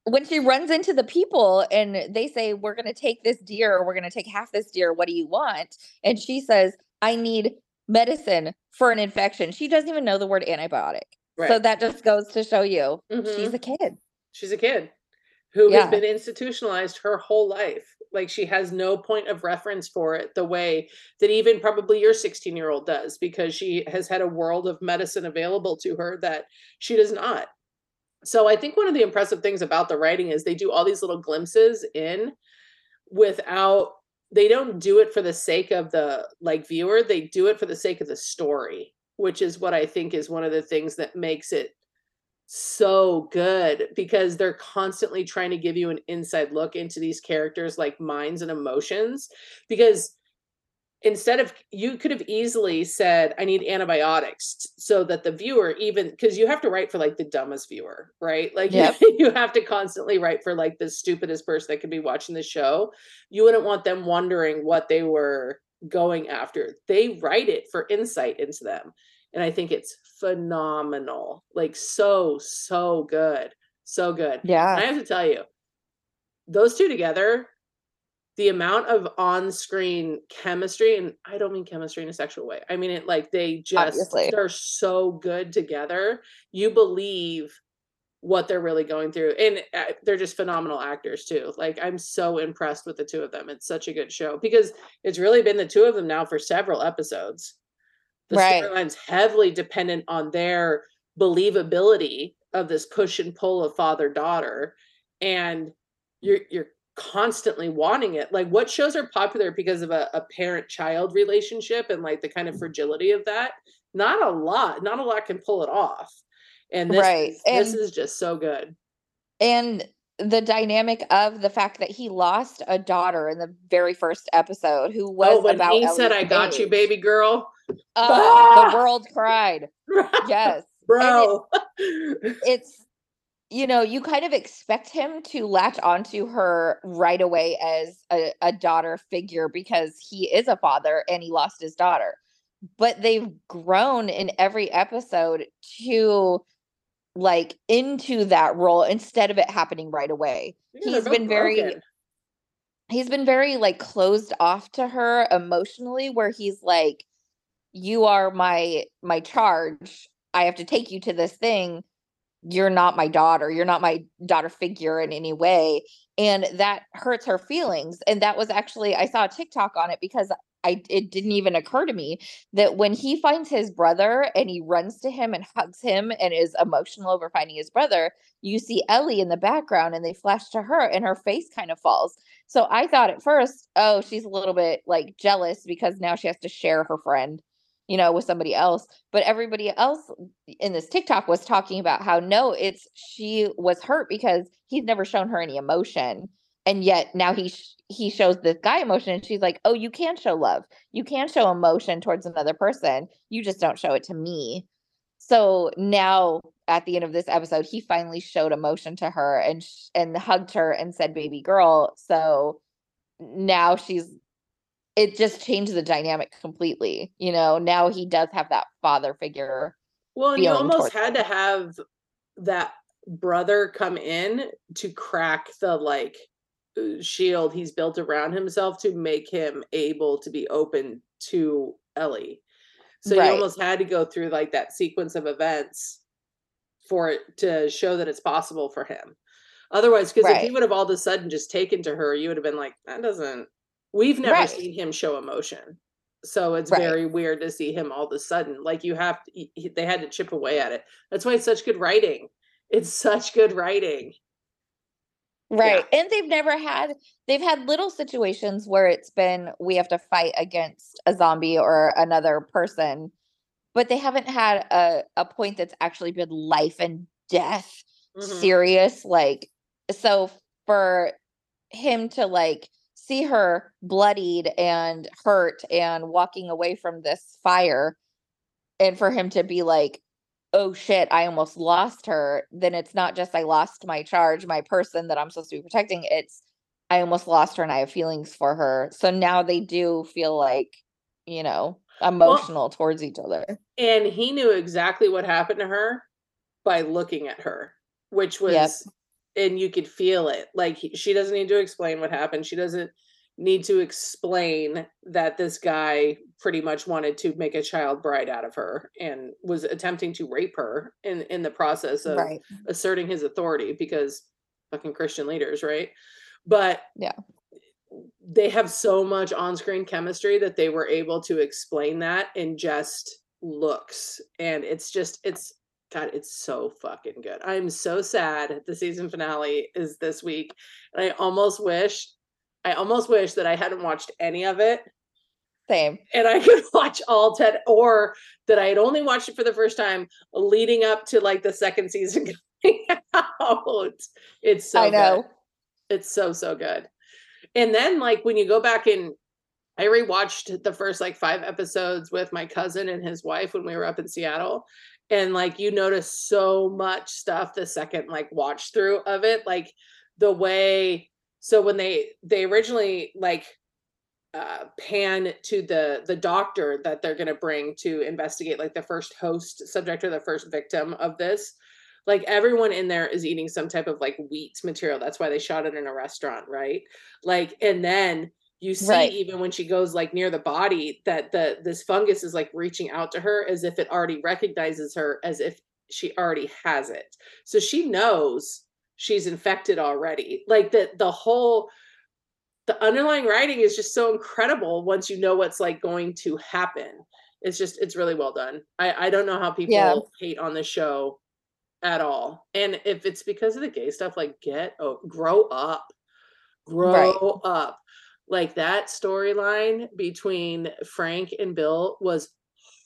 when she runs into the people and they say, We're gonna take this deer, or we're gonna take half this deer, what do you want? And she says, I need medicine for an infection. She doesn't even know the word antibiotic. So that just goes to show you Mhm. she's a kid. she's a kid who Yeah. has been institutionalized her whole life like she has no point of reference for it the way that even probably your 16 year old does because she has had a world of medicine available to her that she does not so i think one of the impressive things about the writing is they do all these little glimpses in without they don't do it for the sake of the like viewer they do it for the sake of the story which is what i think is one of the things that makes it so good because they're constantly trying to give you an inside look into these characters like minds and emotions because instead of you could have easily said i need antibiotics so that the viewer even because you have to write for like the dumbest viewer right? Like Yep. you have to constantly write for like the stupidest person that could be watching the show. You wouldn't want them wondering what they were going after. They write it for insight into them and i think it's phenomenal like so so good so good and Yeah. I have to tell you, those two together, the amount of on-screen chemistry, and I don't mean chemistry in a sexual way. I mean it like they just Obviously. they're so good together. You believe what they're really going through, and uh, they're just phenomenal actors too. Like I'm so impressed with the two of them. It's such a good show because it's really been the two of them now for several episodes. The Right. storyline's heavily dependent on their believability of this push and pull of father daughter and you're you're constantly wanting it. Like what shows are popular because of a, a parent child relationship and like the kind of fragility of that? Not a lot not a lot can pull it off. And this Right, is, this is just so good. And the dynamic of the fact that he lost a daughter in the very first episode who oh, was oh when about he said Ellie's i got you baby girl. Oh, Ah! the world cried. Yes. bro it's you know you kind of expect him to latch onto her right away as a, a daughter figure because he is a father and he lost his daughter but they've grown in every episode to like into that role instead of it happening right away Yeah, he's been very broken. he's been very like closed off to her emotionally where he's like you are my my charge i have to take you to this thing you're not my daughter you're not my daughter figure in any way. And that hurts her feelings. And that was actually i saw a tiktok on it because i it didn't even occur to me that when he finds his brother and he runs to him and hugs him and is emotional over finding his brother you see ellie in the background and they flash to her and her face kind of falls. So i thought at first oh she's a little bit like jealous because now she has to share her friend you know with somebody else but everybody else in this TikTok was talking about how no, it's she was hurt because he's never shown her any emotion, and yet now he sh- he shows this guy emotion, and she's like, "Oh, you can show love, you can show emotion towards another person, you just don't show it to me." so now at the end of this episode, he finally showed emotion to her and sh- and hugged her and said, "Baby girl." So now she's it just changed the dynamic completely. You know, now he does have that father figure. Well, and you almost had to have that brother come in to crack the like uh, shield he's built around himself to make him able to be open to Ellie. So Right. you almost had to go through like that sequence of events for it to show that it's possible for him. Otherwise, because if he would have all of a sudden just taken to her, you would have been like, that doesn't. We've never Right. seen him show emotion, so it's Right. very weird to see him all of a sudden. Like you have, to, they had to chip away at it. That's why it's such good writing. It's such good writing. Right. And they've never had they've had little situations where it's been we have to fight against a zombie or another person, but they haven't had a a point that's actually been life and death Mhm. serious like so for him to like see her bloodied and hurt and walking away from this fire and for him to be like oh shit i almost lost her then it's not just i lost my charge my person that i'm supposed to be protecting it's i almost lost her and i have feelings for her so now they do feel like you know emotional towards each other And he knew exactly what happened to her by looking at her, which was, Yep. And you could feel it. Like he- she doesn't need to explain what happened. She doesn't need to explain that this guy pretty much wanted to make a child bride out of her and was attempting to rape her in in the process of right asserting his authority because fucking Christian leaders, right? But Yeah. they have so much on-screen chemistry that they were able to explain that in just looks and it's just it's god it's so fucking good i'm so sad the season finale is this week and i almost wish i almost wish that i hadn't watched any of it same and I could watch all 10 or that I had only watched it for the first time leading up to like the second season coming out. It's so i know good. It's so so good. And then like when you go back and I rewatched the first like 5 episodes with my cousin and his wife when we were up in Seattle and like you notice so much stuff the second like watch through of it like the way so when they they originally like uh, pan to the the doctor that they're going to bring to investigate like the first host subject or the first victim of this like everyone in there is eating some type of like wheat material. That's why they shot it in a restaurant right? Like and then you see Right. even when she goes like near the body that the this fungus is like reaching out to her as if it already recognizes her as if she already has it. So she knows she's infected already. Like the the whole the underlying writing is just so incredible once you know what's like going to happen. It's just it's really well done. I i don't know how people Yeah. hate on the show at all. And if it's because of the gay stuff like get oh grow up. Grow up like that storyline between frank and bill was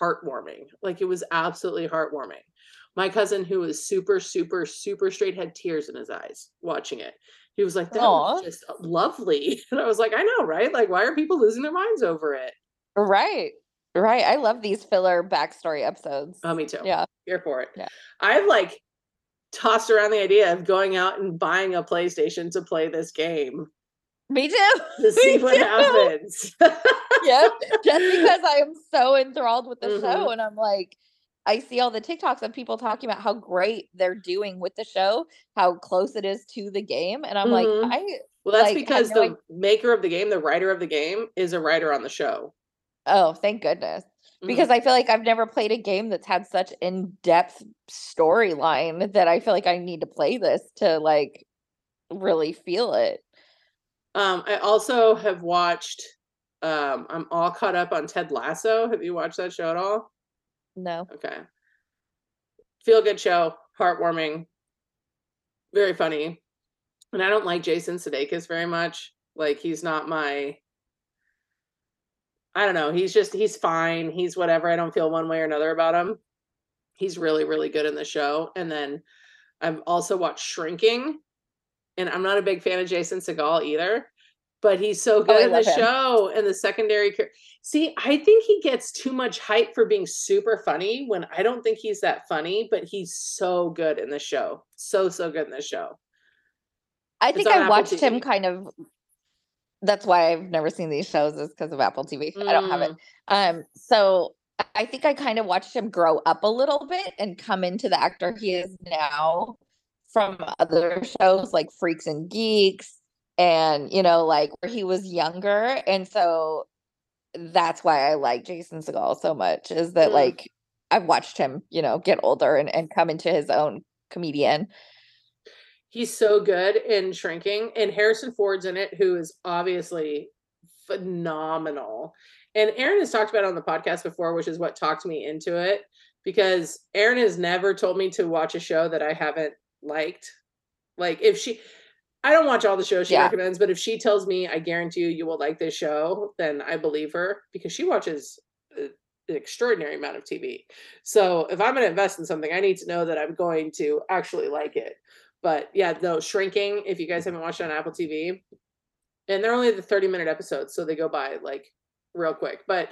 heartwarming. Like it was absolutely heartwarming. My cousin who was super super super straight had tears in his eyes watching it. He was like that was just lovely. And i was like i know right? Like why are people losing their minds over it? Right. Right. I love these filler backstory episodes. Oh me too. Yeah. Here for it. Yeah. i've like tossed around the idea of going out and buying a playstation to play this game me too to see Me what too. happens yep just because i am so enthralled with the Mhm. show and i'm like i see all the tiktoks of people talking about how great they're doing with the show how close it is to the game and i'm Mhm. like i well that's like, because the idea- maker of the game the writer of the game is a writer on the show oh thank goodness Mhm. because i feel like i've never played a game that's had such in-depth storyline that i feel like i need to play this to like really feel it Um, I also have watched. Um, I'm all caught up on Ted Lasso. Have you watched that show at all? no Okay. Feel good show, heartwarming, very funny. And I don't like Jason Sudeikis very much. Like he's not my. I don't know. He's just he's fine. He's whatever. I don't feel one way or another about him. He's really really good in the show. And then I've also watched Shrinking, and I'm not a big fan of Jason Segel either. but he's so Oh, good in the him. show and the secondary see i think he gets too much hype for being super funny when i don't think he's that funny but he's so good in the show so so good in the show I It's think I Apple watched him kind of. That's why I've never seen these shows is because of Apple TV. I don't have it. Mm, Um, so I think I kind of watched him grow up a little bit and come into the actor he is now from other shows like Freaks and Geeks and you know like where he was younger and so that's why I like Jason Segel so much is that Mm. like I've watched him, you know, get older and, and come into his own comedian. he's so good in shrinking and harrison ford's in it who is obviously phenomenal and aaron has talked about on the podcast before which is what talked me into it because aaron has never told me to watch a show that i haven't liked like if she i don't watch all the shows she Yeah. recommends but if she tells me i guarantee you you will like this show then i believe her because she watches uh, an extraordinary amount of tv so if i'm going to invest in something i need to know that i'm going to actually like it but yeah, no, shrinking, if you guys haven't watched on Apple TV, and they're only the 30 minute episodes, so they go by like real quick. But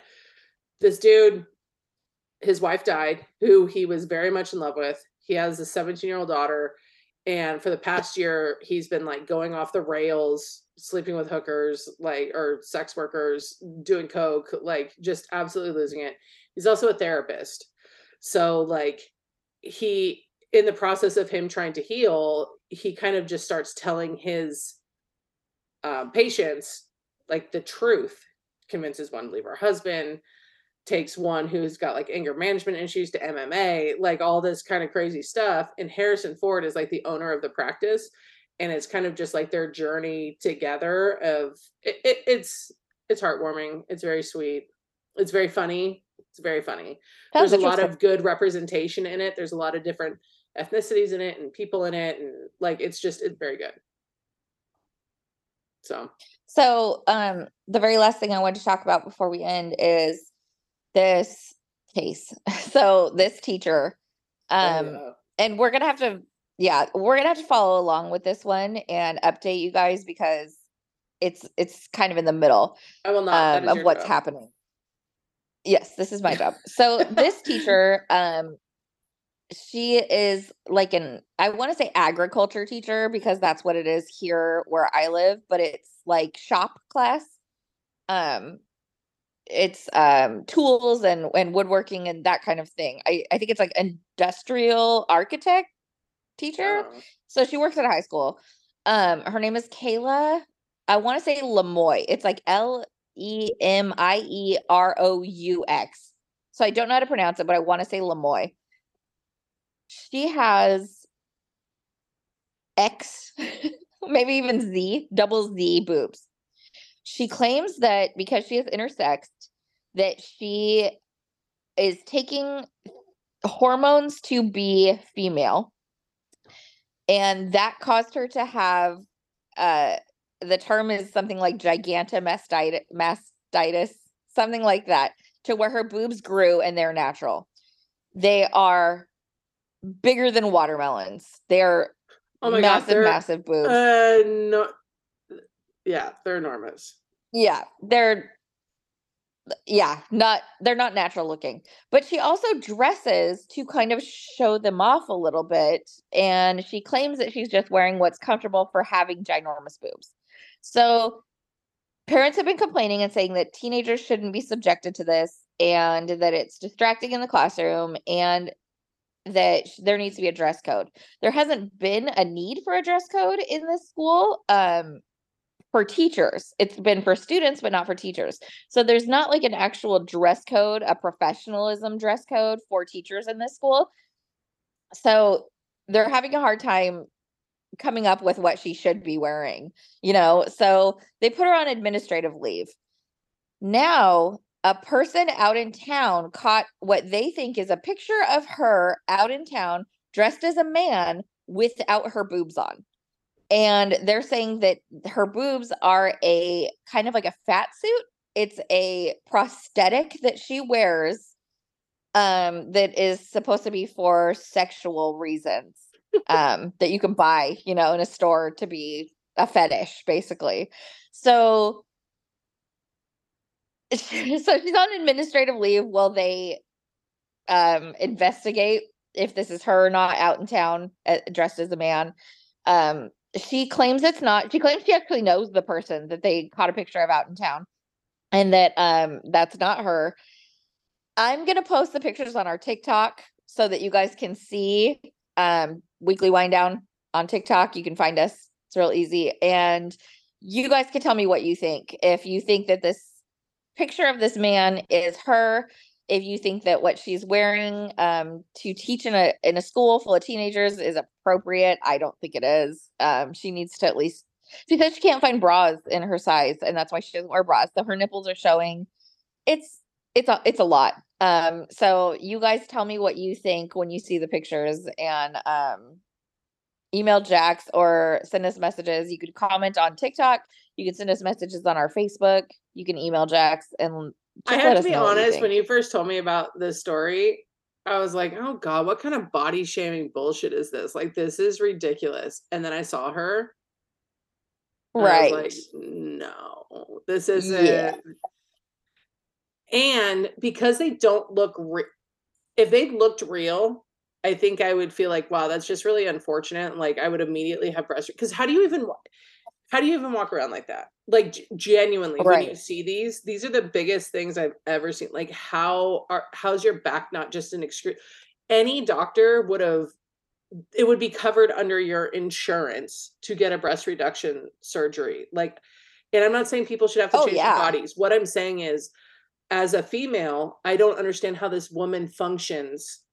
this dude, his wife died, who he was very much in love with. He has a 17 year old daughter. And for the past year, he's been like going off the rails, sleeping with hookers, like, or sex workers, doing coke, like, just absolutely losing it. He's also a therapist. So, like, he, in the process of him trying to heal, he kind of just starts telling his um, patients like the truth, convinces one to leave her husband, takes one who's got like anger management issues to MMA, like all this kind of crazy stuff. And Harrison Ford is like the owner of the practice. And it's kind of just like their journey together of it, it, it's it's heartwarming. It's very sweet. It's very funny. It's very funny Sounds there's a lot of good representation in it there's a lot of different ethnicities in it and people in it and like it's just it's very good so So, um, the very last thing I wanted to talk about before we end is this case. So, this teacher, um, uh, and we're gonna have to, yeah, we're gonna have to follow along with this one and update you guys because it's it's kind of in the middle i will not um, of what's job. happening. Yes, this is my job. So, this teacher, um, she is like an I want to say agriculture teacher because that's what it is here where I live, but it's like shop class. Um it's um tools and and woodworking and that kind of thing. I I think it's like industrial architect teacher. Oh, So she works at a high school. Um her name is Kayla. I want to say Lemoy. It's like L E M I E R O U X. So I don't know how to pronounce it, but I want to say Lemoy. She has X, maybe even Z, double Z boobs. She claims that because she is intersex, that she is taking hormones to be female. And that caused her to have uh the term is something like gigantomastitis something like that, to where her boobs grew and they're natural. They are bigger than watermelons. They're oh my god massive, they're massive boobs. uh no yeah they're enormous yeah, they're yeah, not they're not natural looking. But she also dresses to kind of show them off a little bit and she claims that she's just wearing what's comfortable for having ginormous boobs. So parents have been complaining and saying that teenagers shouldn't be subjected to this and that it's distracting in the classroom and that there needs to be a dress code. There hasn't been a need for a dress code in this school um for teachers. It's been for students but not for teachers. So there's not like an actual dress code, a professionalism dress code for teachers in this school. So they're having a hard time coming up with what she should be wearing, you know? So they put her on administrative leave. Now, a person out in town caught what they think is a picture of her out in town dressed as a man without her boobs on. And they're saying that her boobs are a kind of like a fat suit. It's a prosthetic that she wears um that is supposed to be for sexual reasons um that you can buy you know in a store to be a fetish basically. So so she's on administrative leave while they um investigate if this is her or not out in town dressed as a man. Um she claims it's not. She claims she actually knows the person that they caught a picture of out in town and that um that's not her. I'm going to post the pictures on our TikTok so that you guys can see um weekly wind down on TikTok. You can find us. It's real easy and you guys can tell me what you think. If you think that this picture of this man is her, if you think that what she's wearing um, to teach in a in a school full of teenagers is appropriate, I don't think it is. Um, she needs to at least she said she can't find bras in her size, and that's why she doesn't wear bras. So her nipples are showing. It's it's a it's a lot. Um, so you guys tell me what you think when you see the pictures, and um, email Jax or send us messages. You could comment on TikTok. You can send us messages on our Facebook. You can email Jax and I have to be honest, when you first told me about this story, I was like, oh God, what kind of body shaming bullshit is this? Like, this is ridiculous. And then I saw her. Right. like, no, this isn't. Yeah. And because they don't look, re- if they looked real, I think I would feel like, wow, that's just really unfortunate. Like, I would immediately have breast because how do you even how do you even walk around like that? Like genuinely, right. when you see these, these are the biggest things I've ever seen. Like, how are how's your back not just an excru? Any doctor would have it would be covered under your insurance to get a breast reduction surgery. Like, and I'm not saying people should have to oh, change yeah. their bodies. What I'm saying is, as a female, I don't understand how this woman functions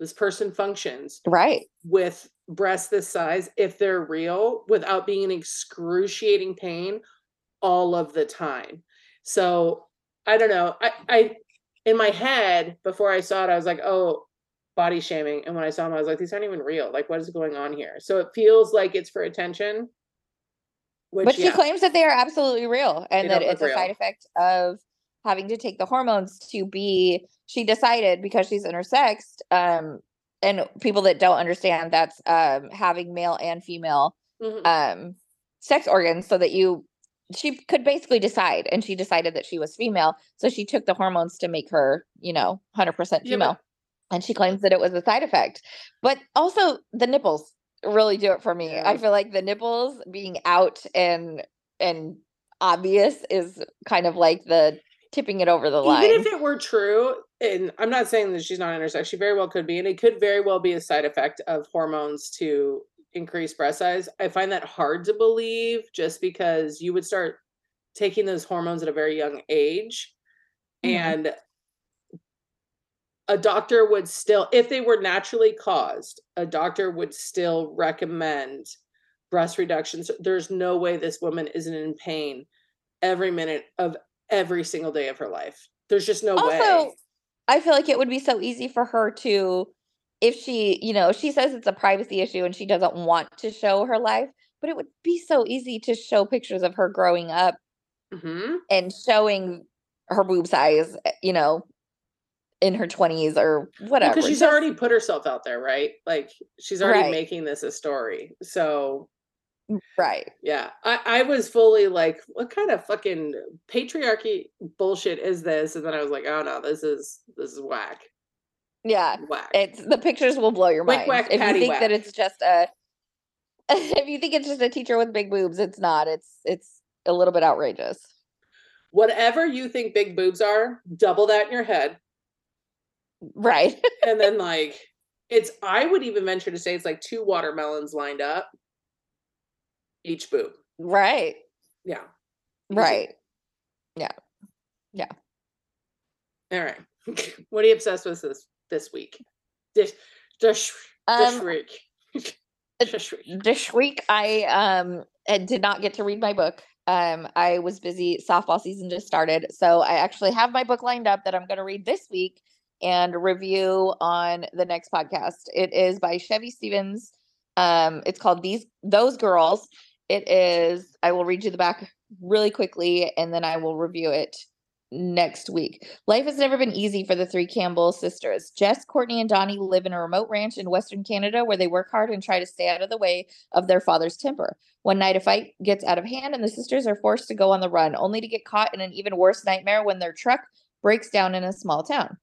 this person functions right with breasts this size if they're real without being in excruciating pain all of the time. So i don't know i i in my head before i saw it i was like oh body shaming and when i saw them i was like these aren't even real like what is going on here? So it feels like it's for attention which, but she yeah, claims that they are absolutely real and that it's a side effect of having to take the hormones to be she decided because she's intersexed um and people that don't understand that's um having male and female mm-hmm. um sex organs so that you she could basically decide and she decided that she was female so she took the hormones to make her you know 100% female yeah, and she claims that it was a side effect but also the nipples really do it for me yeah. i feel like the nipples being out and and obvious is kind of like the tipping it over the line. Even if it were true, and I'm not saying that she's not intersex, she very well could be, and it could very well be a side effect of hormones to increase breast size. I find that hard to believe just because you would start taking those hormones at a very young age. Mm-hmm. And a doctor would still, if they were naturally caused, a doctor would still recommend breast reductions. There's no way this woman isn't in pain every minute of every single day of her life. There's just no also, way. I feel like it would be so easy for her to, if she, you know, she says it's a privacy issue and she doesn't want to show her life, but it would be so easy to show pictures of her growing up mm-hmm. and showing her boob size, eh, you know, in her 20s or whatever. Because she's already put herself out there, right? Like she's already right. making this a story. So Right. Yeah. I, I was fully like, what kind of fucking patriarchy bullshit is this? And then I was like, oh no, this is this is whack. Yeah. Whack. It's the pictures will blow your mind. Whack, if you think whack. that it's just a if you think it's just a teacher with big boobs, it's not. It's it's a little bit outrageous. Whatever you think big boobs are, double that in your head. Right. and then like it's I would even venture to say it's like two watermelons lined up each boob. Right. Yeah. Right. Yeah. Yeah. All right. what are you obsessed with this this week? This this this um, week. this week. This week I um did not get to read my book. Um I was busy softball season just started. So I actually have my book lined up that I'm going to read this week and review on the next podcast. It is by Chevy Stevens. Um it's called These Those Girls it is, I will read you the back really quickly and then I will review it next week. Life has never been easy for the three Campbell sisters. Jess, Courtney, and Dani live in a remote ranch in Western Canada where they work hard and try to stay out of the way of their father's temper. One night, a fight gets out of hand, and the sisters are forced to go on the run, only to get caught in an even worse nightmare when their truck breaks down in a small town.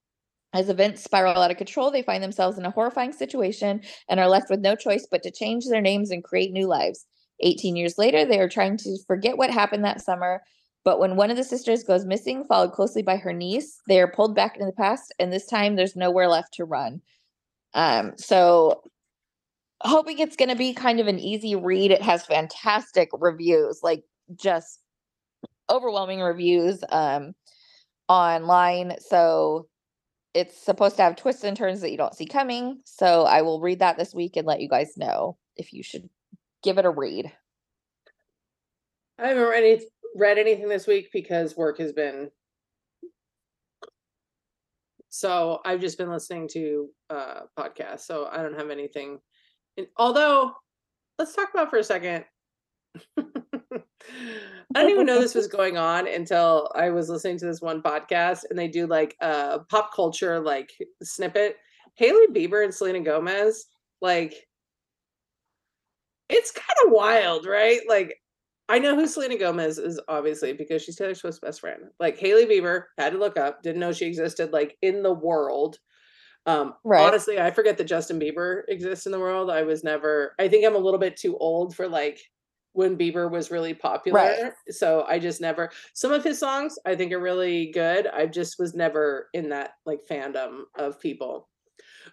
As events spiral out of control, they find themselves in a horrifying situation and are left with no choice but to change their names and create new lives. 18 years later, they are trying to forget what happened that summer but when one of the sisters goes missing, followed closely by her niece, they are pulled back into the past, and this time there's nowhere left to run. Um, so hoping it's going to be kind of an easy read. It has fantastic reviews, like just overwhelming reviews um, online. So it's supposed to have twists and turns that you don't see coming. So I will read that this week and let you guys know if you should give it a read. I haven't read any, read anything this week because work has been so I've just been listening to uh podcasts, so I don't have anything. And although, let's talk about for a second. I didn't even know this was going on until I was listening to this one podcast, and they do like a pop culture like snippet. Hailey Bieber and Selena Gomez, like, it's kind of wild, right? Like, I know who Selena Gomez is, obviously, because she's Taylor Swift's best friend. Like Hailey Bieber, had to look up, didn't know she existed like in the world. Um, right. honestly, I forget that Justin Bieber exists in the world. I was never, I think I'm a little bit too old for like when Bieber was really popular. Right. So I just never, some of his songs I think are really good. I just was never in that like fandom of people.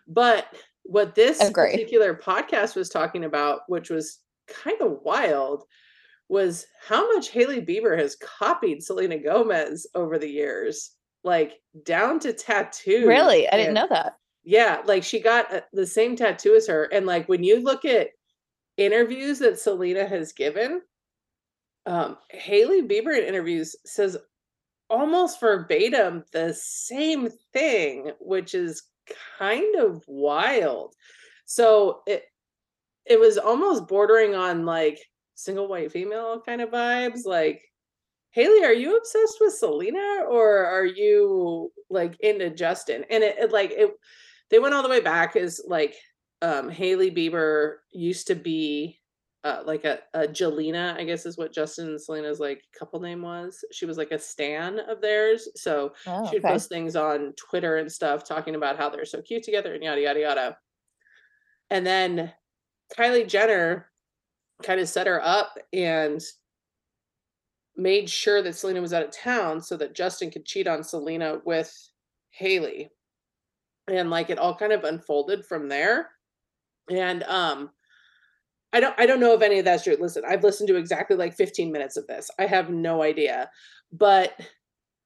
But what this particular podcast was talking about, which was kind of wild, was how much Hailey Bieber has copied Selena Gomez over the years, like down to tattoo. Really? I didn't know that. Yeah, like she got uh, the same tattoo as her. And like when you look at interviews that Selena has given, um, Hailey Bieber in interviews says almost verbatim the same thing, which is kind of wild. So it it was almost bordering on like single white female kind of vibes. Like, Hailey, are you obsessed with Selena or are you like into Justin? And it, it like it they went all the way back as like um Hailey Bieber used to be uh, like a, a Jelena, I guess is what Justin and Selena's like couple name was. She was like a stan of theirs. So oh, she'd okay. post things on Twitter and stuff talking about how they're so cute together and yada yada yada. And then Kylie Jenner kind of set her up and made sure that Selena was out of town so that Justin could cheat on Selena with Hailey. And like it all kind of unfolded from there. And um I don't I don't know if any of that's true. Listen, I've listened to exactly like 15 minutes of this. I have no idea. But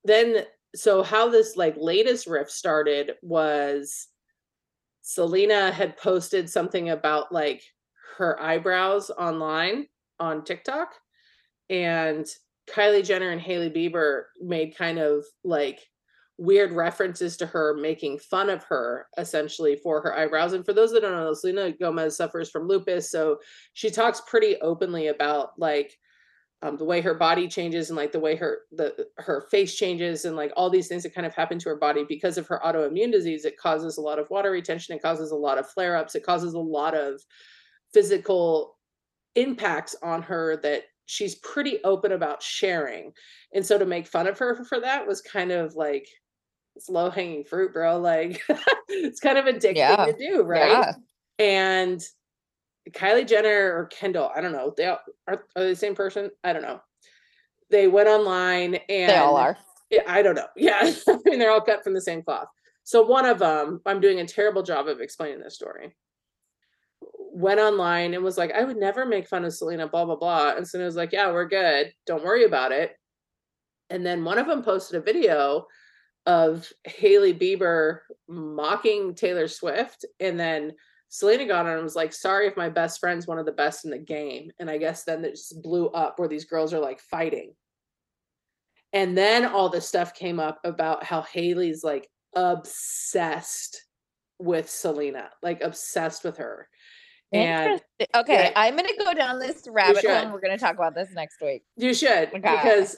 then so how this like latest riff started was Selena had posted something about like her eyebrows online on TikTok. And Kylie Jenner and Hailey Bieber made kind of like weird references to her making fun of her essentially for her eyebrows. And for those that don't know, Selena Gomez suffers from lupus. So she talks pretty openly about like um, the way her body changes and like the way her the her face changes and like all these things that kind of happen to her body because of her autoimmune disease. It causes a lot of water retention. It causes a lot of flare ups. It causes a lot of physical impacts on her that she's pretty open about sharing. And so to make fun of her for that was kind of like it's low hanging fruit, bro. Like it's kind of addicting yeah. to do, right? Yeah. And Kylie Jenner or Kendall, I don't know. They are, are they the same person? I don't know. They went online and they all are. Yeah, I don't know. Yeah, I mean they're all cut from the same cloth. So one of them, I'm doing a terrible job of explaining this story went online and was like, I would never make fun of Selena, blah, blah, blah. And Selena was like, yeah, we're good. Don't worry about it. And then one of them posted a video of Hailey Bieber mocking Taylor Swift. And then Selena got on and was like, sorry if my best friend's one of the best in the game. And I guess then it just blew up where these girls are like fighting. And then all this stuff came up about how Hailey's like obsessed with Selena, like obsessed with her. And okay, yeah, I'm gonna go down this rabbit hole and we're gonna talk about this next week. You should okay. because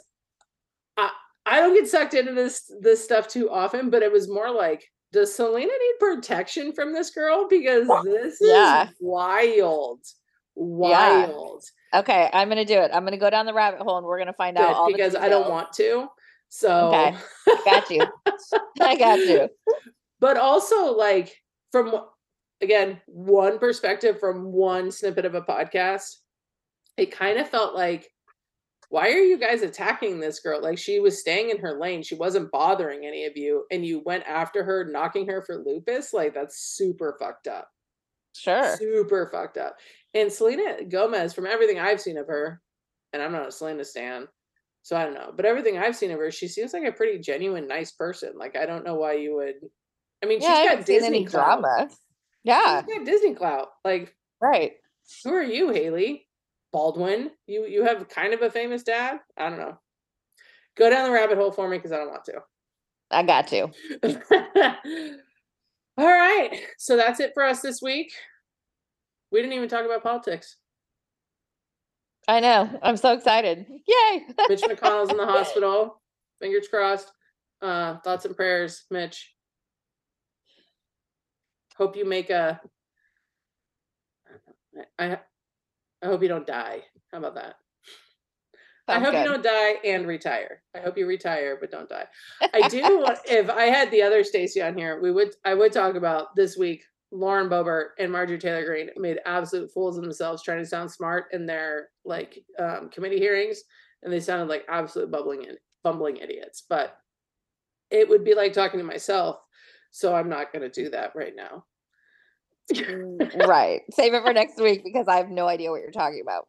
I I don't get sucked into this this stuff too often, but it was more like, does Selena need protection from this girl? Because this is Yeah. wild. Wild. Okay, I'm gonna do it. I'm gonna go down the rabbit hole and we're gonna find out Good, all the because I don't want to. So Okay. Got you. I got you. but also like from again one perspective from one snippet of a podcast it kind of felt like why are you guys attacking this girl? Like she was staying in her lane. She wasn't bothering any of you and you went after her knocking her for lupus? Like that's super fucked up. Sure. super fucked up. And selena gomez from everything i've seen of her and i'm not a selena stan so i don't know but everything i've seen of her she seems like a pretty genuine nice person. Like i don't know why you would i mean Yeah, she's got disney clout. drama. Yeah, She's got disney clout. Like right. who are you hailey baldwin you you have kind of a famous dad i don't know go down the rabbit hole for me because i don't want to I got to. all right so that's it for us this week we didn't even talk about politics I know. I'm so excited. Yay. Mitch McConnell's in the hospital. Fingers crossed. Uh, thoughts and prayers, Mitch. Hope you make a. I I hope you don't die. How about that? I Sounds hope you don't die and retire. I hope you retire, but don't die. I do. want, if I had the other Stacy on here, we would. I would talk about this week. Lauren Boebert and Marjorie Taylor Greene made absolute fools of themselves trying to sound smart in their like um, committee hearings, and they sounded like absolute bubbling and bumbling idiots. But it would be like talking to myself, so I'm not going to do that right now. Right. Save it for next week because I have no idea what you're talking about.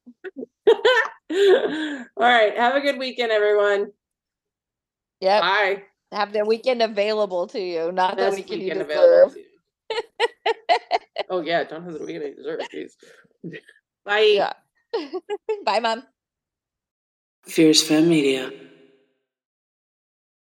All right. Have a good weekend, everyone. Yep. Bye. Have the weekend available to you, not the Best weekend, you weekend deserve. available. to you. oh yeah, don't have the weekend you deserve. Jeez. Bye. Yeah. Bye, mom. Fierce Femme Media.